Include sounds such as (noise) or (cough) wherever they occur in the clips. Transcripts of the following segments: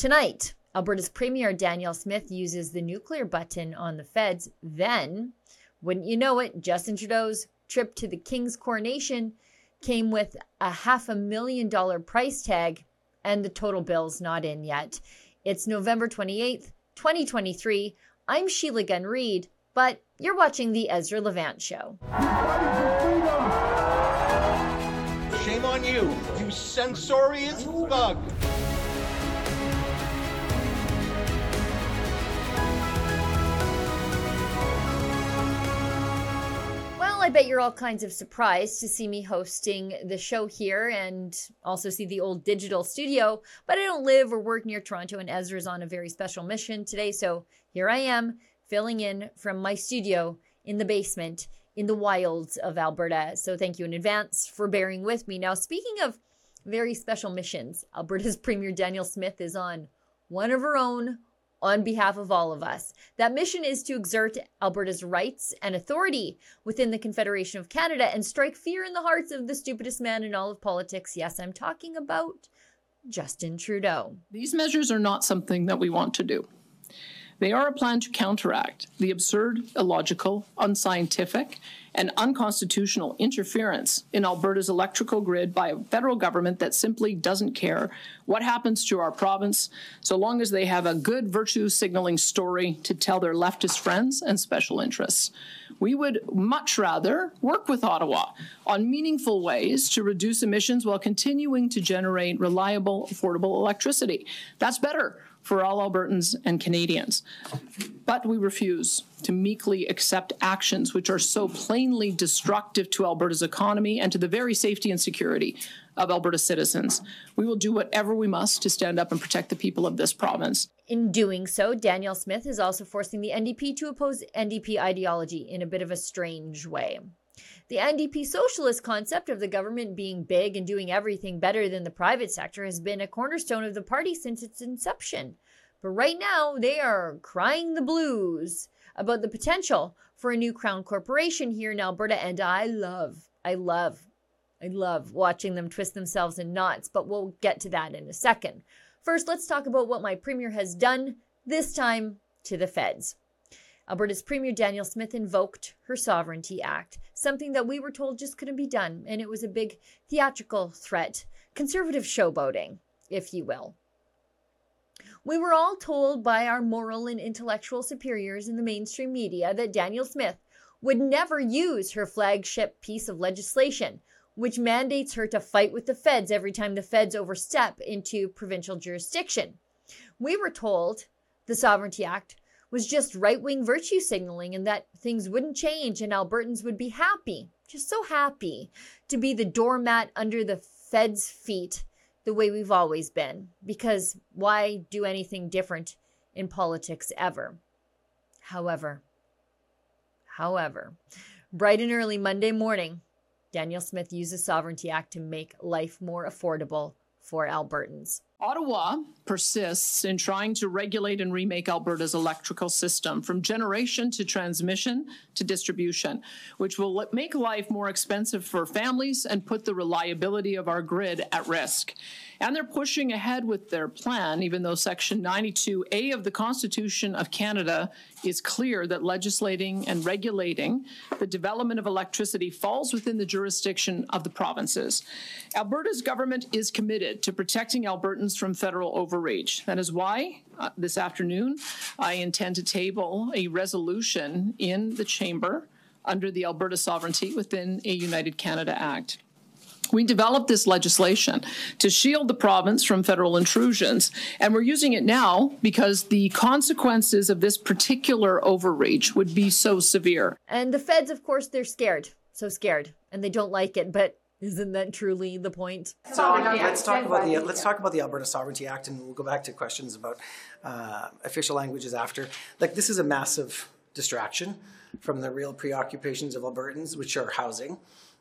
Tonight, Alberta's Premier Danielle Smith uses the nuclear button on the feds. Then, wouldn't you know it, Justin Trudeau's trip to the King's coronation came with a half a million dollar price tag, and the total bill's not in yet. It's November 28th, 2023. I'm Sheila Gunn Reid, but you're watching the Ezra Levant Show. Shame on you, you censorious bug. Bet you're all kinds of surprised to see me hosting the show here and also see the old digital studio, but I don't live or work near Toronto, and Ezra's on a very special mission today. So here I am filling in from my studio in the basement in the wilds of Alberta. So thank you in advance for bearing with me. Now, speaking of very special missions, Alberta's (laughs) Premier Danielle Smith is on one of her own on behalf of all of us. That mission is to exert Alberta's rights and authority within the Confederation of Canada and strike fear in the hearts of the stupidest man in all of politics. Yes, I'm talking about Justin Trudeau. These measures are not something that we want to do. They are a plan to counteract the absurd, illogical, unscientific, and unconstitutional interference in Alberta's electrical grid by a federal government that simply doesn't care what happens to our province so long as they have a good virtue signaling story to tell their leftist friends and special interests. We would much rather work with Ottawa on meaningful ways to reduce emissions while continuing to generate reliable, affordable electricity. That's better for all Albertans and Canadians. But we refuse to meekly accept actions which are so plainly destructive to Alberta's economy and to the very safety and security of Alberta citizens. We will do whatever we must to stand up and protect the people of this province. In doing so, Danielle Smith is also forcing the NDP to oppose NDP ideology in a bit of a strange way. The NDP socialist concept of the government being big and doing everything better than the private sector has been a cornerstone of the party since its inception. But right now, they are crying the blues about the potential for a new crown corporation here in Alberta, and I love, I love, I love watching them twist themselves in knots, but we'll get to that in a second. First, let's talk about what my premier has done, this time to the feds. Alberta's Premier Danielle Smith invoked her Sovereignty Act, something that we were told just couldn't be done, and it was a big theatrical threat, conservative showboating, if you will. We were all told by our moral and intellectual superiors in the mainstream media that Danielle Smith would never use her flagship piece of legislation, which mandates her to fight with the feds every time the feds overstep into provincial jurisdiction. We were told the Sovereignty Act was just right wing virtue signaling and that things wouldn't change and Albertans would be happy, just so happy to be the doormat under the Fed's feet the way we've always been. Because why do anything different in politics ever? However, however, bright and early Monday morning, Danielle Smith used the Sovereignty Act to make life more affordable for Albertans. Ottawa persists in trying to regulate and remake Alberta's electrical system from generation to transmission to distribution, which will make life more expensive for families and put the reliability of our grid at risk. And they're pushing ahead with their plan, even though Section 92A of the Constitution of Canada is clear that legislating and regulating the development of electricity falls within the jurisdiction of the provinces. Alberta's government is committed to protecting Albertans from federal overreach. That is why uh, this afternoon I intend to table a resolution in the chamber under the Alberta Sovereignty within a United Canada Act. We developed this legislation to shield the province from federal intrusions, and we're using it now because the consequences of this particular overreach would be so severe. And the feds, of course, they're scared, so scared, and they don't like it, but isn't that truly the point? So let's talk about the let's talk about the Alberta Sovereignty Act, and we'll go back to questions about uh, official languages after. Like this is a massive distraction from the real preoccupations of Albertans, which are housing,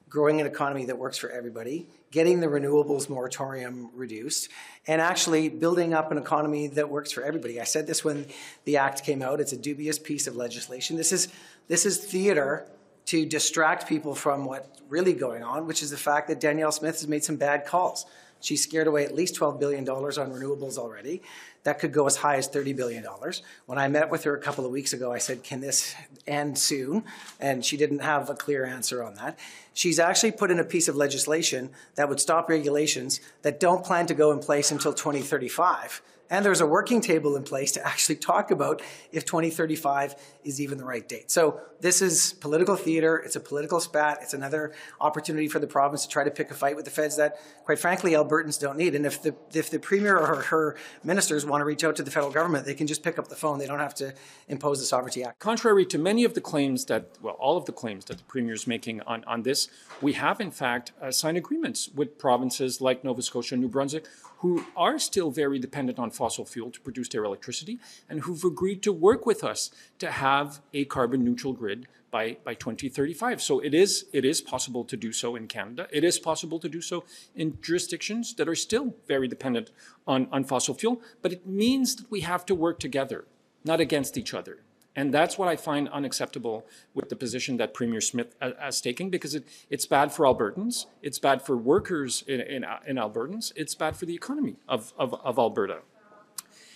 growing an economy that works for everybody, getting the renewables moratorium reduced, and actually building up an economy that works for everybody. I said this when the act came out. It's a dubious piece of legislation. This is this is theater to distract people from what's really going on, which is the fact that Danielle Smith has made some bad calls. She scared away at least $12 billion on renewables already. That could go as high as $30 billion. When I met with her a couple of weeks ago, I said, Can this end soon? And she didn't have a clear answer on that. She's actually put in a piece of legislation that would stop regulations that don't plan to go in place until 2035. And there's a working table in place to actually talk about if 2035 is even the right date. So this is political theater. It's a political spat. It's another opportunity for the province to try to pick a fight with the feds that, quite frankly, Albertans don't need. And if the if the premier or her ministers want to reach out to the federal government, they can just pick up the phone. They don't have to impose the Sovereignty Act. Contrary to many of the claims that, well, all of the claims that the premier is making on, on this, we have in fact uh, signed agreements with provinces like Nova Scotia and New Brunswick who are still very dependent on fossil fuel to produce their electricity and who've agreed to work with us to have a carbon neutral grid by, by 2035. So it is, it is possible to do so in Canada. It is possible to do so in jurisdictions that are still very dependent on, on fossil fuel, but it means that we have to work together, not against each other. And that's what I find unacceptable with the position that Premier Smith has taken because it, it's bad for Albertans, it's bad for workers in, in, in Albertans, it's bad for the economy of, of, of Alberta.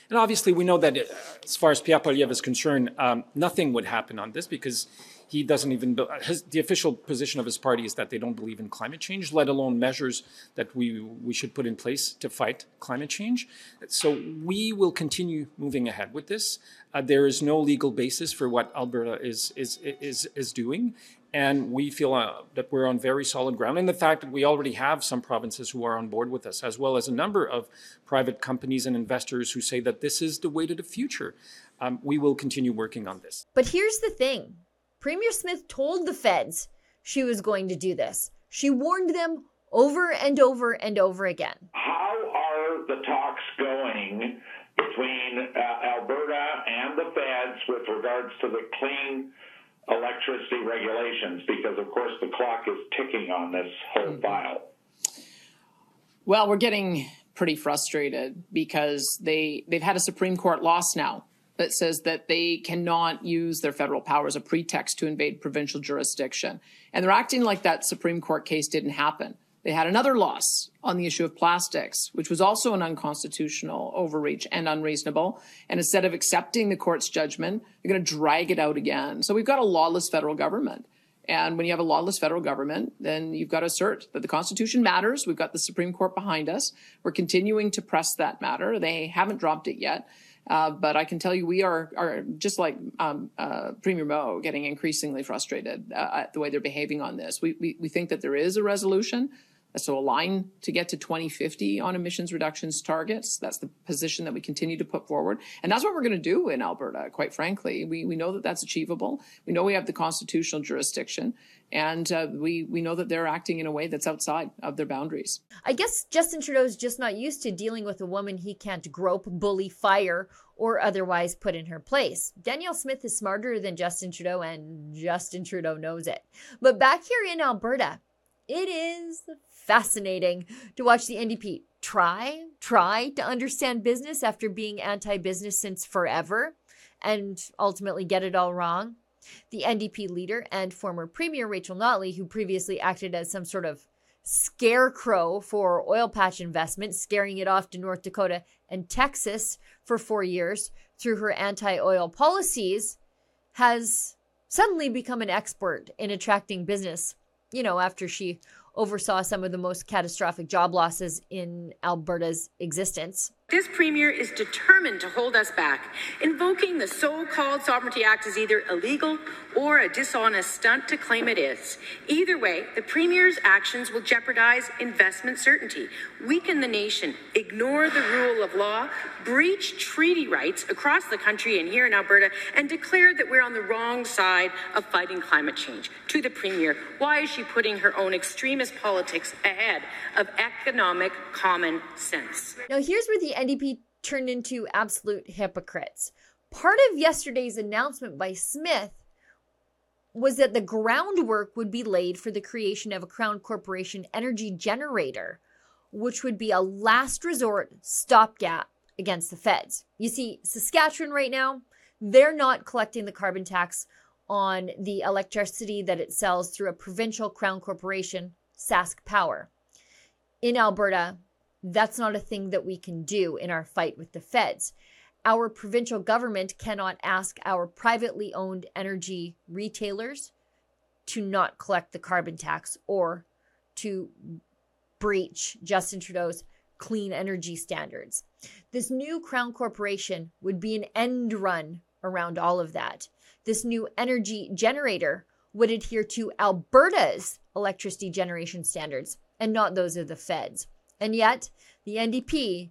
And obviously, we know that uh, as far as Pierre Poilievre is concerned, um, nothing would happen on this because he doesn't even his, the official position of his party is that they don't believe in climate change, let alone measures that we we should put in place to fight climate change. So we will continue moving ahead with this. Uh, there is no legal basis for what Alberta is is is is doing, and we feel uh, that we're on very solid ground. And the fact that we already have some provinces who are on board with us, as well as a number of private companies and investors who say that this is the way to the future. Um, we will continue working on this. But here's the thing Premier Smith told the feds she was going to do this. She warned them over and over and over again. How are the talks going between uh, Alberta and the feds with regards to the clean electricity regulations because, of course, the clock is ticking on this whole mm-hmm. file. Well, we're getting pretty frustrated because they they've had a Supreme Court loss now that says that they cannot use their federal power as a pretext to invade provincial jurisdiction. And they're acting like that Supreme Court case didn't happen. They had another loss on the issue of plastics, which was also an unconstitutional overreach and unreasonable. And instead of accepting the court's judgment, they're going to drag it out again. So we've got a lawless federal government. And when you have a lawless federal government, then you've got to assert that the Constitution matters. We've got the Supreme Court behind us. We're continuing to press that matter. They haven't dropped it yet. Uh, but I can tell you, we are, are just like um, uh, Premier Moe, getting increasingly frustrated uh, at the way they're behaving on this. We, we, we think that there is a resolution so a line to get to 2050 on emissions reductions targets. That's the position that we continue to put forward. And that's what we're going to do in Alberta, quite frankly. We, we know that that's achievable. We know we have the constitutional jurisdiction. And uh, we, we know that they're acting in a way that's outside of their boundaries. I guess Justin Trudeau's just not used to dealing with a woman he can't grope, bully, fire, or otherwise put in her place. Danielle Smith is smarter than Justin Trudeau, and Justin Trudeau knows it. But back here in Alberta, it is fascinating to watch the NDP try, try to understand business after being anti business since forever and ultimately get it all wrong. The NDP leader and former Premier Rachel Notley, who previously acted as some sort of scarecrow for oil patch investment, scaring it off to North Dakota and Texas for four years through her anti oil policies, has suddenly become an expert in attracting business, you know, after she oversaw some of the most catastrophic job losses in Alberta's existence. This premier is determined to hold us back. Invoking the so called Sovereignty Act is either illegal or a dishonest stunt to claim it is. Either way, the premier's actions will jeopardize investment certainty, weaken the nation, ignore the rule of law, breach treaty rights across the country and here in Alberta, and declare that we're on the wrong side of fighting climate change. To the premier, why is she putting her own extremist politics ahead of economic common sense? Now, here's where the NDP turned into absolute hypocrites. Part of yesterday's announcement by Smith was that the groundwork would be laid for the creation of a Crown Corporation energy generator, which would be a last resort stopgap against the feds. You see, Saskatchewan right now, they're not collecting the carbon tax on the electricity that it sells through a provincial Crown Corporation, Sask Power. In Alberta, that's not a thing that we can do in our fight with the feds. Our provincial government cannot ask our privately owned energy retailers to not collect the carbon tax or to breach Justin Trudeau's clean energy standards. This new Crown Corporation would be an end run around all of that. This new energy generator would adhere to Alberta's electricity generation standards and not those of the feds. And yet, the NDP,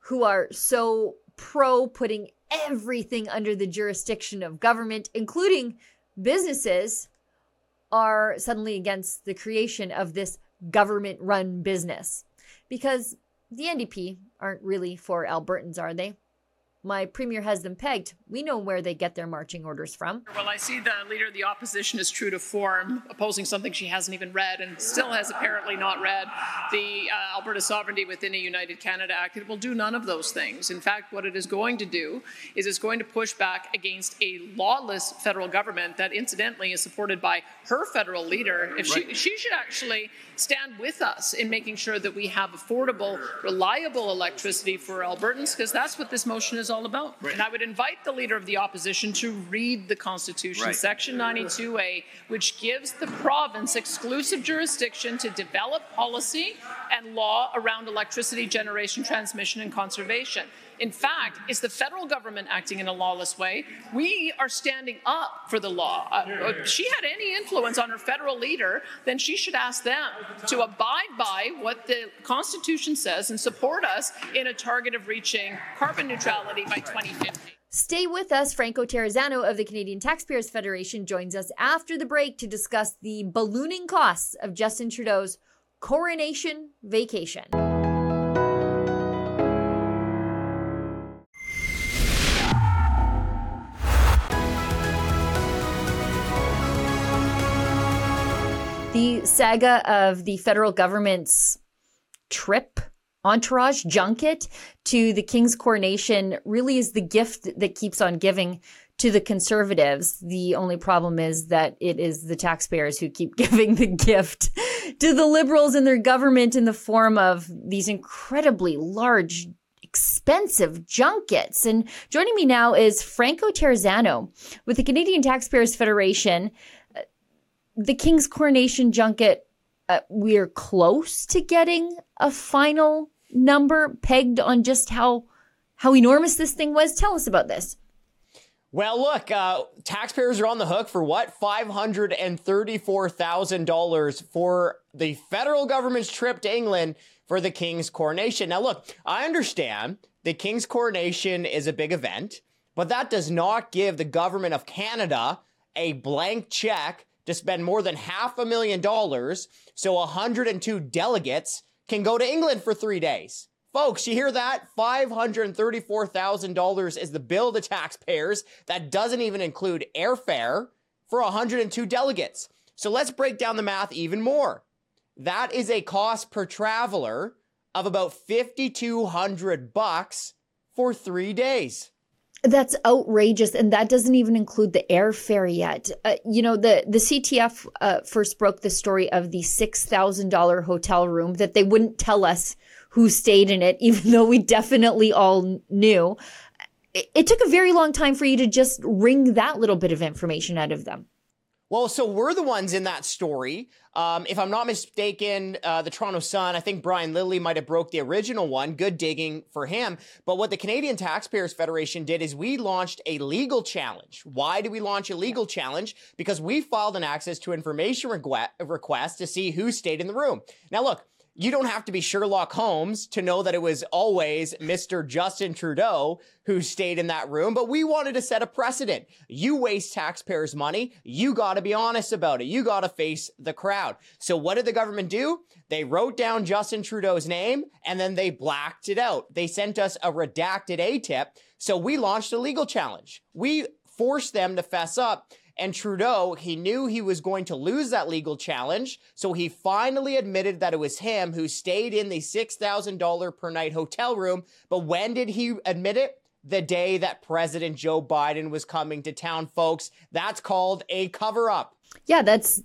who are so pro putting everything under the jurisdiction of government, including businesses, are suddenly against the creation of this government run business. Because the NDP aren't really for Albertans, are they? My premier has them pegged. We know where they get their marching orders from. Well, I see the leader of the opposition is true to form, opposing something she hasn't even read and still has apparently not read the uh, Alberta Sovereignty within a United Canada Act. It will do none of those things. In fact, what it is going to do is it's going to push back against a lawless federal government that, incidentally, is supported by her federal leader. If she, she should actually stand with us in making sure that we have affordable, reliable electricity for Albertans, because that's what this motion is all all about. Right. And I would invite the leader of the opposition to read the Constitution, right. Section 92A, which gives the province exclusive jurisdiction to develop policy and law around electricity generation, transmission, and conservation. In fact, is the federal government acting in a lawless way? We are standing up for the law. Uh, if she had any influence on her federal leader, then she should ask them to abide by what the Constitution says and support us in a target of reaching carbon neutrality by 2050. Stay with us. Franco Terrazzano of the Canadian Taxpayers Federation joins us after the break to discuss the ballooning costs of Justin Trudeau's coronation vacation. The saga of the federal government's trip entourage junket to the king's coronation really is the gift that keeps on giving to the conservatives. The only problem is that it is the taxpayers who keep (laughs) giving the gift to the liberals and their government in the form of these incredibly large expensive junkets. And joining me now is Franco Terrazzano with the Canadian Taxpayers Federation the King's coronation junket, uh, we're close to getting a final number pegged on just how how enormous this thing was. Tell us about this. Well, look, uh, taxpayers are on the hook for what? $534,000 for the federal government's trip to England for the King's coronation. Now, look, I understand the King's coronation is a big event, but that does not give the government of Canada a blank check to spend more than half a million dollars so 102 delegates can go to England for three days. Folks, you hear that? $534,000 is the bill to taxpayers. That doesn't even include airfare for 102 delegates. So let's break down the math even more. That is a cost per traveler of about 5200 bucks for 3 days. That's outrageous, and that doesn't even include the airfare yet. Uh, you know, the the CTF uh, first broke the story of the six thousand dollar hotel room that they wouldn't tell us who stayed in it, (laughs) even though we definitely all knew. It, it took a very long time for you to just wring that little bit of information out of them. Well, so we're the ones in that story. Um, if I'm not mistaken, uh, the Toronto Sun, I think Brian Lilley might have broke the original one. Good digging for him. But what the Canadian Taxpayers Federation did is we launched a legal challenge. Why did we launch a legal challenge? Because we filed an access to information request to see who stayed in the room. Now, look, you don't have to be Sherlock Holmes to know that it was always Mr. Justin Trudeau who stayed in that room, but we wanted to set a precedent. You waste taxpayers' money, you gotta be honest about it. You gotta face the crowd. So what did the government do? They wrote down Justin Trudeau's name and then they blacked it out. They sent us a redacted ATIP. So we launched a legal challenge. We forced them to fess up and Trudeau, he knew he was going to lose that legal challenge, so he finally admitted that it was him who stayed in the $6,000 per night hotel room. But when did he admit it? The day that President Joe Biden was coming to town, folks. That's called a cover up. Yeah, that's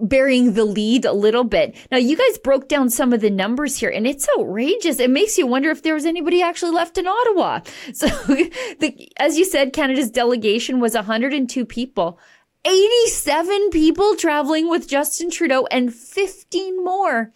burying the lead a little bit. Now, you guys broke down some of the numbers here, and it's outrageous. It makes you wonder if there was anybody actually left in Ottawa. (laughs) So, the, as you said, Canada's delegation was 102 people. 87 people traveling with Justin Trudeau and 15 more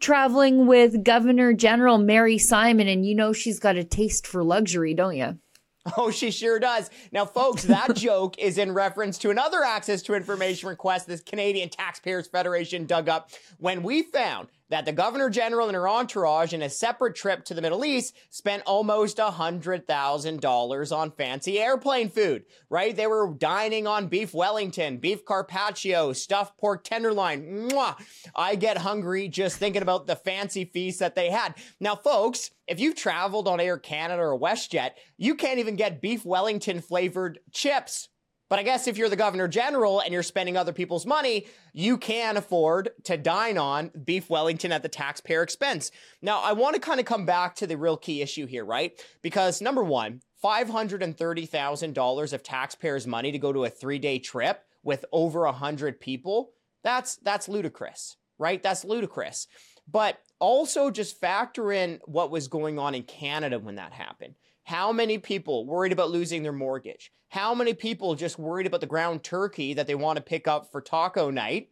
traveling with Governor General Mary Simon. And you know she's got a taste for luxury, don't you? (laughs) Oh, she sure does. Now, folks, that (laughs) joke is in reference to another access to information request this Canadian Taxpayers Federation dug up when we found that the Governor General and her entourage in a separate trip to the Middle East spent almost $100,000 on fancy airplane food, right? They were dining on beef Wellington, beef Carpaccio, stuffed pork tenderloin. Mwah! I get hungry just thinking about the fancy feast that they had. Now, folks, if you've traveled on Air Canada or WestJet, you can't even get beef Wellington flavored chips but I guess if you're the governor general and you're spending other people's money, you can afford to dine on beef Wellington at the taxpayer expense. Now, I want to kind of come back to the real key issue here, right? Because number one, $530,000 of taxpayers' money to go to a three day trip with over 100 people, that's, that's ludicrous, right? That's ludicrous. But also just factor in what was going on in Canada when that happened. How many people worried about losing their mortgage? How many people just worried about the ground turkey that they want to pick up for taco night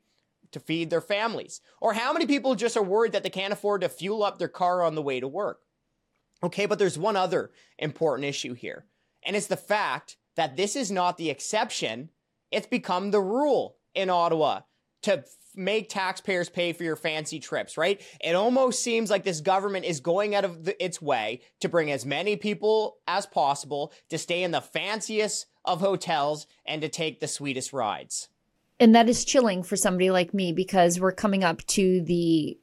to feed their families? Or how many people just are worried that they can't afford to fuel up their car on the way to work? Okay, but there's one other important issue here, and it's the fact that this is not the exception, it's become the rule in Ottawa to make taxpayers pay for your fancy trips, right? It almost seems like this government is going out of the, its way to bring as many people as possible to stay in the fanciest of hotels and to take the sweetest rides. And that is chilling for somebody like me because we're coming up to the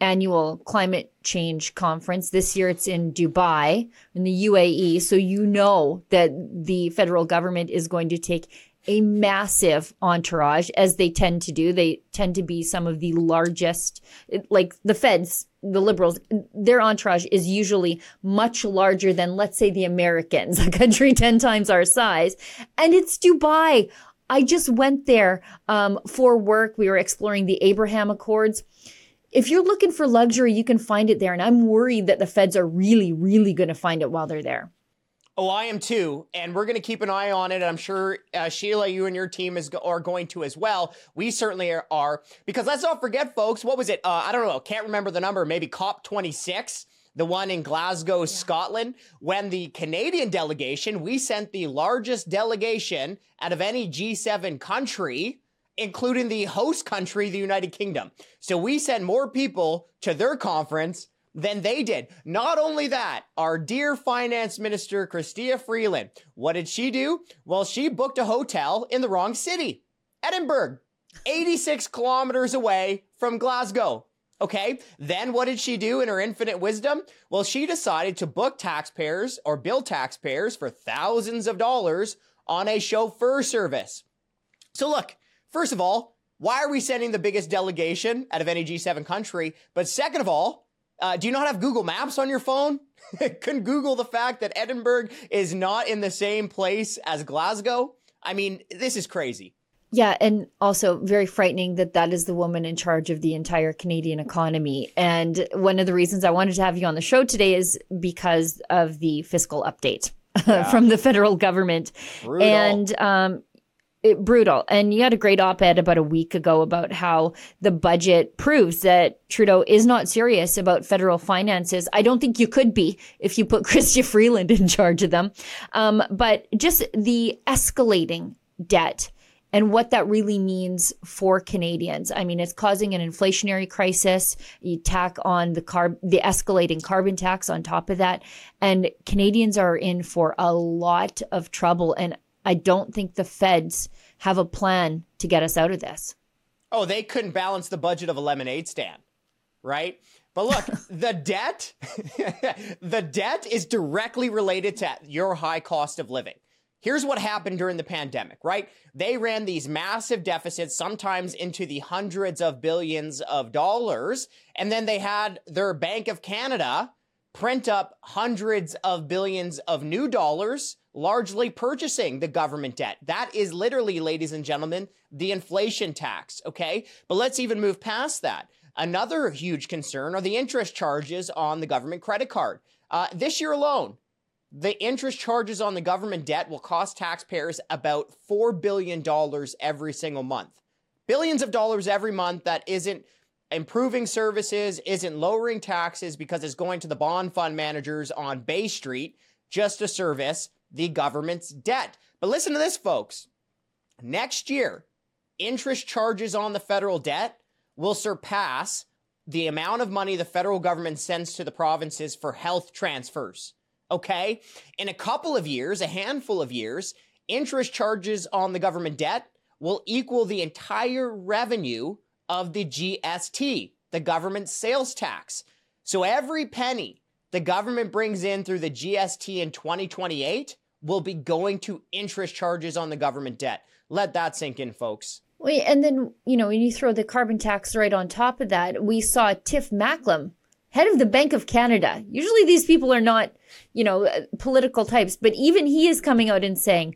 annual climate change conference. This year it's in Dubai in the UAE. So you know that the federal government is going to take a massive entourage, as they tend to do. They tend to be some of the largest, like the feds, the liberals, their entourage is usually much larger than, let's say, the Americans, (laughs) a country 10 times our size. And it's Dubai. I just went there um, for work. We were exploring the Abraham Accords. If you're looking for luxury, you can find it there. And I'm worried that the feds are really, really going to find it while they're there. Oh, I am too, and we're going to keep an eye on it. I'm sure uh, Sheila, you and your team is are going to as well. We certainly are, because let's not forget, folks. What was it? Uh, I don't know. Can't remember the number. Maybe COP 26 the one in Glasgow, yeah. Scotland, when the Canadian delegation, we sent the largest delegation out of any G7 country, including the host country, the United Kingdom. So we sent more people to their conference than they did. Not only that, our dear finance minister, Chrystia Freeland, what did she do? Well, she booked a hotel in the wrong city, Edinburgh, 86 kilometers away from Glasgow. Okay. Then what did she do in her infinite wisdom? Well, she decided to book taxpayers or bill taxpayers for thousands of dollars on a chauffeur service. So look, first of all, why are we sending the biggest delegation out of any G7 country? But second of all, uh, do you not have Google Maps on your phone? (laughs) Couldn't Google the fact that Edinburgh is not in the same place as Glasgow? I mean, this is crazy. Yeah, and also very frightening that that is the woman in charge of the entire Canadian economy. And one of the reasons I wanted to have you on the show today is because of the fiscal update (laughs) yeah. from the federal government. Brutal. And um, it, brutal. And you had a great op ed about a week ago about how the budget proves that Trudeau is not serious about federal finances. I don't think you could be if you put (laughs) Chrystia Freeland in charge of them. Um, but just the escalating debt and what that really means for Canadians. I mean, it's causing an inflationary crisis. You tack on the carb, the escalating carbon tax on top of that, and Canadians are in for a lot of trouble. And I don't think the feds have a plan to get us out of this. Oh, they couldn't balance the budget of a lemonade stand, right? But look, (laughs) the debt, (laughs) the debt is directly related to your high cost of living. Here's what happened during the pandemic, right? They ran these massive deficits, sometimes into the hundreds of billions of dollars. And then they had their Bank of Canada print up hundreds of billions of new dollars largely purchasing the government debt. That is literally, ladies and gentlemen, the inflation tax, okay? But let's even move past that. Another huge concern are the interest charges on the government credit card. Uh, this year alone, the interest charges on the government debt will cost taxpayers about $4 billion every single month. Billions of dollars every month that isn't improving services, isn't lowering taxes because it's going to the bond fund managers on Bay Street just a service the government's debt. But listen to this, folks. Next year, interest charges on the federal debt will surpass the amount of money the federal government sends to the provinces for health transfers. Okay? In a couple of years, a handful of years, interest charges on the government debt will equal the entire revenue of the GST, the government sales tax. So every penny the government brings in through the GST in 2028 will be going to interest charges on the government debt. Let that sink in, folks. Wait, and then, you know, when you throw the carbon tax right on top of that, we saw Tiff Macklem, head of the Bank of Canada. Usually these people are not, you know, uh, political types, but even he is coming out and saying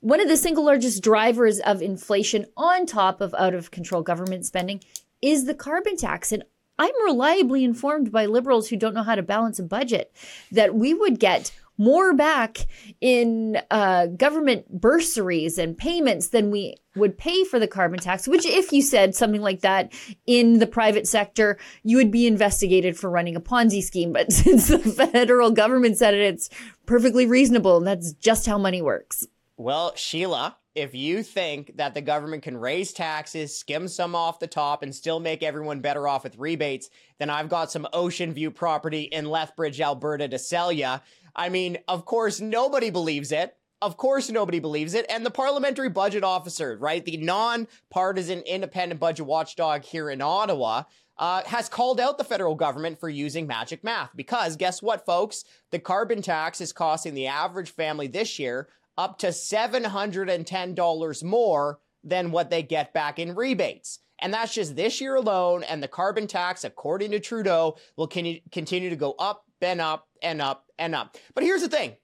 one of the single largest drivers of inflation on top of out of control government spending is the carbon tax. And I'm reliably informed by liberals who don't know how to balance a budget that we would get more back in uh, government bursaries and payments than we would pay for the carbon tax, which, if you said something like that in the private sector, you would be investigated for running a Ponzi scheme. But (laughs) since the federal government said it, it's perfectly reasonable. And that's just how money works. Well, Sheila, if you think that the government can raise taxes, skim some off the top, and still make everyone better off with rebates, then I've got some Ocean View property in Lethbridge, Alberta to sell you. I mean, of course, nobody believes it. Of course, nobody believes it. And the parliamentary budget officer, right, the non-partisan independent budget watchdog here in Ottawa, uh, has called out the federal government for using magic math. Because guess what, folks? The carbon tax is costing the average family this year up to $710 more than what they get back in rebates. And that's just this year alone. And the carbon tax, according to Trudeau, will continue to go up and up and up and up. But here's the thing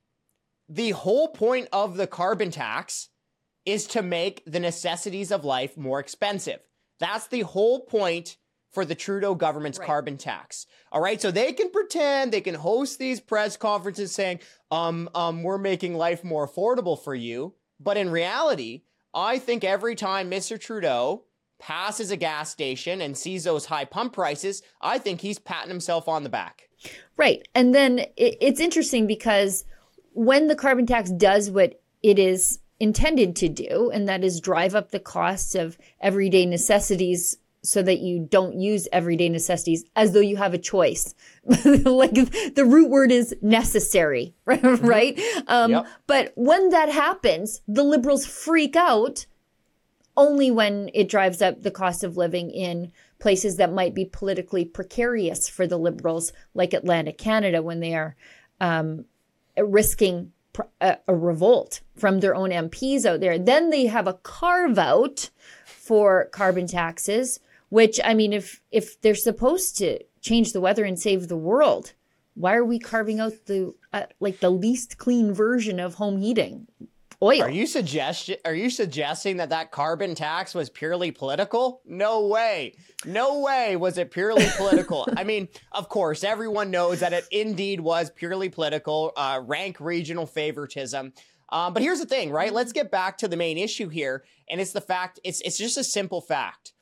the whole point of the carbon tax is to make the necessities of life more expensive. That's the whole point for the Trudeau government's right. carbon tax. All right. So they can pretend they can host these press conferences saying, um, um, we're making life more affordable for you. But in reality, I think every time Mr. Trudeau passes a gas station and sees those high pump prices, I think he's patting himself on the back. Right. And then it's interesting because when the carbon tax does what it is intended to do, and that is drive up the costs of everyday necessities so that you don't use everyday necessities as though you have a choice. (laughs) like the root word is necessary, (laughs) right? Um, yep. But when that happens, the liberals freak out only when it drives up the cost of living in places that might be politically precarious for the liberals, like Atlantic Canada, when they are um, risking a, a revolt from their own MPs out there. Then they have a carve out for carbon taxes, which I mean, if if they're supposed to change the weather and save the world, why are we carving out the uh, like the least clean version of home heating? Oil. Are you suggest are you suggesting that that carbon tax was purely political? No way. No way was it purely (laughs) political. I mean, of course, everyone knows that it indeed was purely political, uh, rank regional favoritism. Um, but here's the thing, right? Let's get back to the main issue here, and it's the fact it's it's just a simple fact.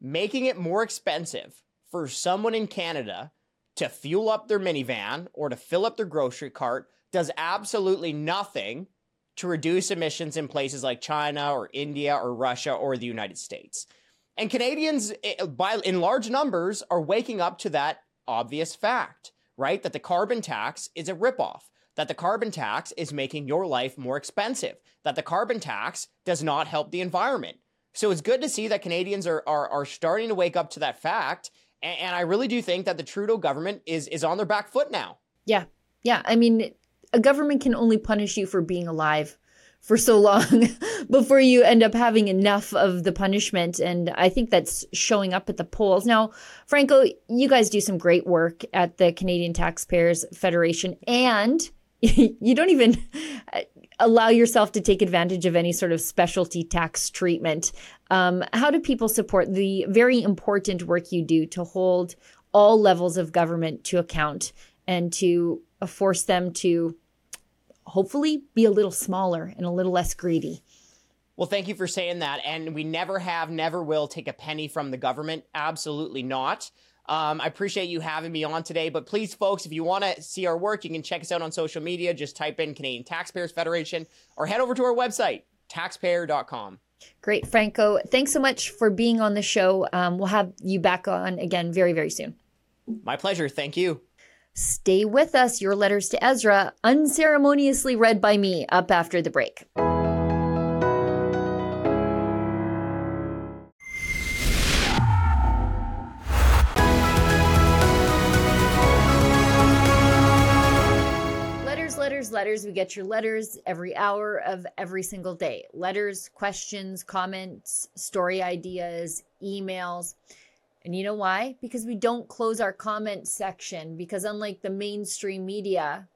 Making it more expensive for someone in Canada to fuel up their minivan or to fill up their grocery cart does absolutely nothing to reduce emissions in places like China or India or Russia or the United States. And Canadians, eh, by in large numbers, are waking up to that obvious fact, right? That the carbon tax is a ripoff, that the carbon tax is making your life more expensive, that the carbon tax does not help the environment. So it's good to see that Canadians are, are, are starting to wake up to that fact. And, and I really do think that the Trudeau government is, is on their back foot now. Yeah. Yeah. I mean, a government can only punish you for being alive for so long (laughs) before you end up having enough of the punishment. And I think that's showing up at the polls. Now, Franco, you guys do some great work at the Canadian Taxpayers Federation and (laughs) you don't even (laughs) allow yourself to take advantage of any sort of specialty tax treatment. Um, how do people support the very important work you do to hold all levels of government to account and to force them to hopefully be a little smaller and a little less greedy? Well, thank you for saying that. And we never have, never will take a penny from the government. Absolutely not. Um, I appreciate you having me on today. But please, folks, if you want to see our work, you can check us out on social media. Just type in Canadian Taxpayers Federation or head over to our website, taxpayer.com. Great, Franco. Thanks so much for being on the show. Um, we'll have you back on again very, very soon. My pleasure. Thank you. Stay with us. Your letters to Ezra, unceremoniously read by me, up after the break. letters, letters. Letters. We get your letters every hour of every single day. Letters, questions, comments, story ideas, emails. And you know why? Because we don't close our comment section. Because unlike the mainstream media,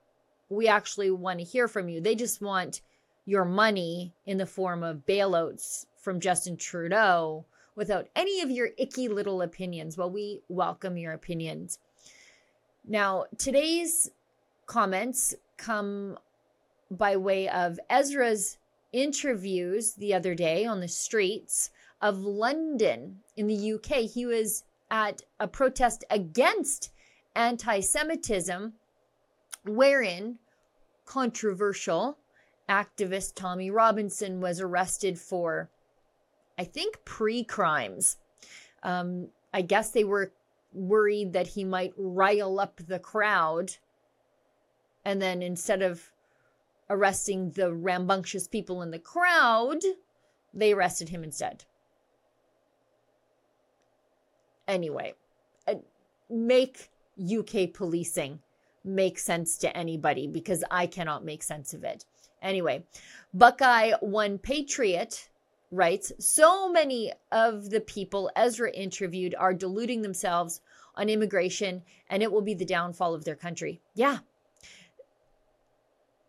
we actually want to hear from you. They just want your money in the form of bailouts from Justin Trudeau without any of your icky little opinions. Well, we welcome your opinions. Now, today's comments come by way of Ezra's interviews the other day on the streets of London in the UK. He was at a protest against anti Semitism, wherein controversial activist Tommy Robinson was arrested for, I think, pre crimes. Um, I guess they were worried that he might rile up the crowd and then instead of arresting the rambunctious people in the crowd, they arrested him instead. Anyway, uh, make UK policing make sense to anybody because I cannot make sense of it. Anyway, Buckeye One Patriot writes So many of the people Ezra interviewed are deluding themselves on immigration, and it will be the downfall of their country. Yeah,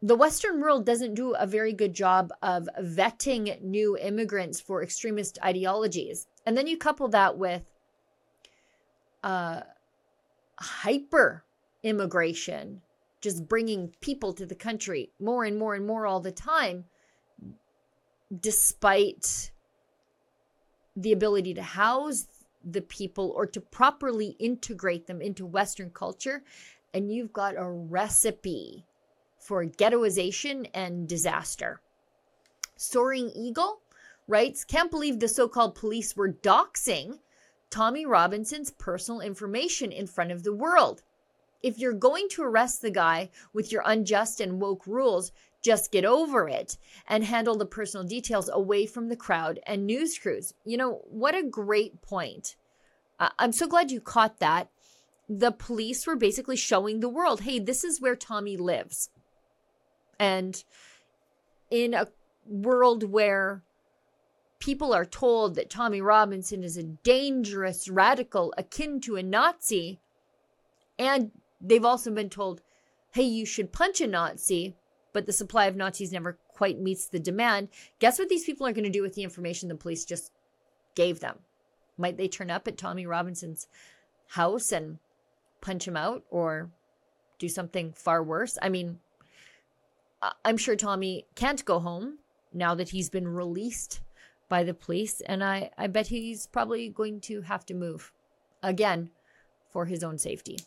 the Western world doesn't do a very good job of vetting new immigrants for extremist ideologies. And then you couple that with uh, hyper immigration, just bringing people to the country more and more and more all the time, despite the ability to house the people or to properly integrate them into Western culture. And you've got a recipe for ghettoization and disaster. Soaring Eagle writes Can't believe the so called police were doxing Tommy Robinson's personal information in front of the world. If you're going to arrest the guy with your unjust and woke rules, just get over it and handle the personal details away from the crowd and news crews. You know, what a great point. Uh, I'm so glad you caught that. The police were basically showing the world hey, this is where Tommy lives. And in a world where people are told that Tommy Robinson is a dangerous radical akin to a Nazi, and they've also been told, hey, you should punch a Nazi, but the supply of Nazis never quite meets the demand. Guess what these people are going to do with the information the police just gave them? Might they turn up at Tommy Robinson's house and punch him out or do something far worse? I mean, I'm sure Tommy can't go home now that he's been released by the police. And I, I bet he's probably going to have to move again for his own safety.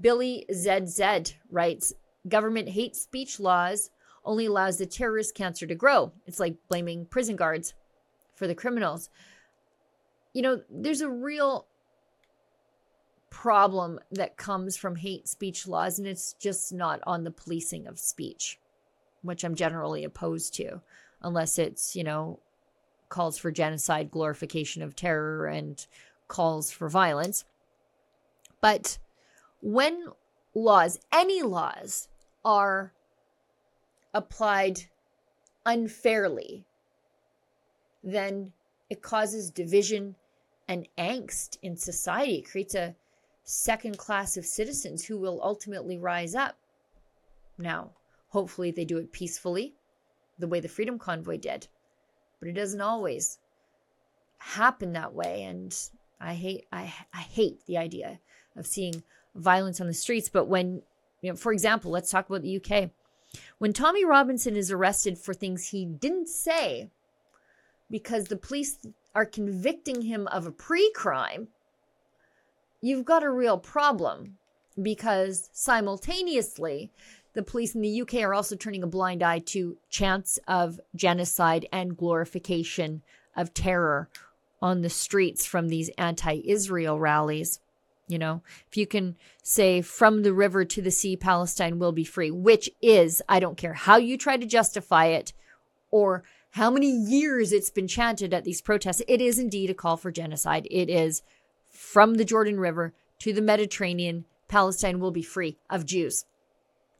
Billy ZZ writes Government hate speech laws only allows the terrorist cancer to grow. It's like blaming prison guards for the criminals. You know, there's a real problem that comes from hate speech laws, and it's just not on the policing of speech which I'm generally opposed to, unless it's, you know, calls for genocide, glorification of terror, and calls for violence. But when laws, any laws, are applied unfairly, then it causes division and angst in society. It creates a second class of citizens who will ultimately rise up. Now, Hopefully, they do it peacefully, the way the Freedom Convoy did. But it doesn't always happen that way. And I hate, I, I hate the idea of seeing violence on the streets. But when, you know, for example, let's talk about the UK. When Tommy Robinson is arrested for things he didn't say because the police are convicting him of a pre crime, you've got a real problem because simultaneously, the police in the UK are also turning a blind eye to chants of genocide and glorification of terror on the streets from these anti Israel rallies. You know, if you can say from the river to the sea, Palestine will be free, which is, I don't care how you try to justify it or how many years it's been chanted at these protests, it is indeed a call for genocide. It is from the Jordan River to the Mediterranean, Palestine will be free of Jews.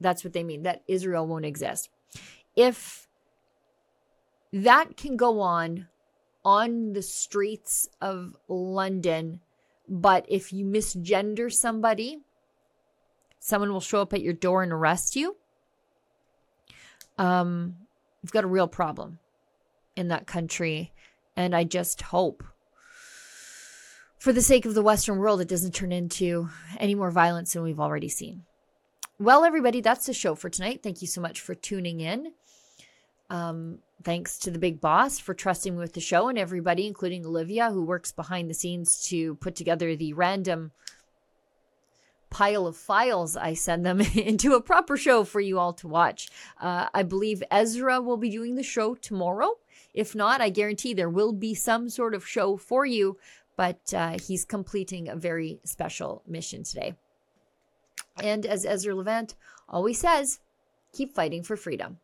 That's what they mean, that Israel won't exist. If that can go on on the streets of London, but if you misgender somebody, someone will show up at your door and arrest you. Um, you've got a real problem in that country. And I just hope, for the sake of the Western world, it doesn't turn into any more violence than we've already seen. Well, everybody, that's the show for tonight. Thank you so much for tuning in. Um, thanks to the big boss for trusting me with the show and everybody, including Olivia, who works behind the scenes to put together the random pile of files I send them (laughs) into a proper show for you all to watch. Uh, I believe Ezra will be doing the show tomorrow. If not, I guarantee there will be some sort of show for you, but uh, he's completing a very special mission today. And as Ezra Levant always says, keep fighting for freedom.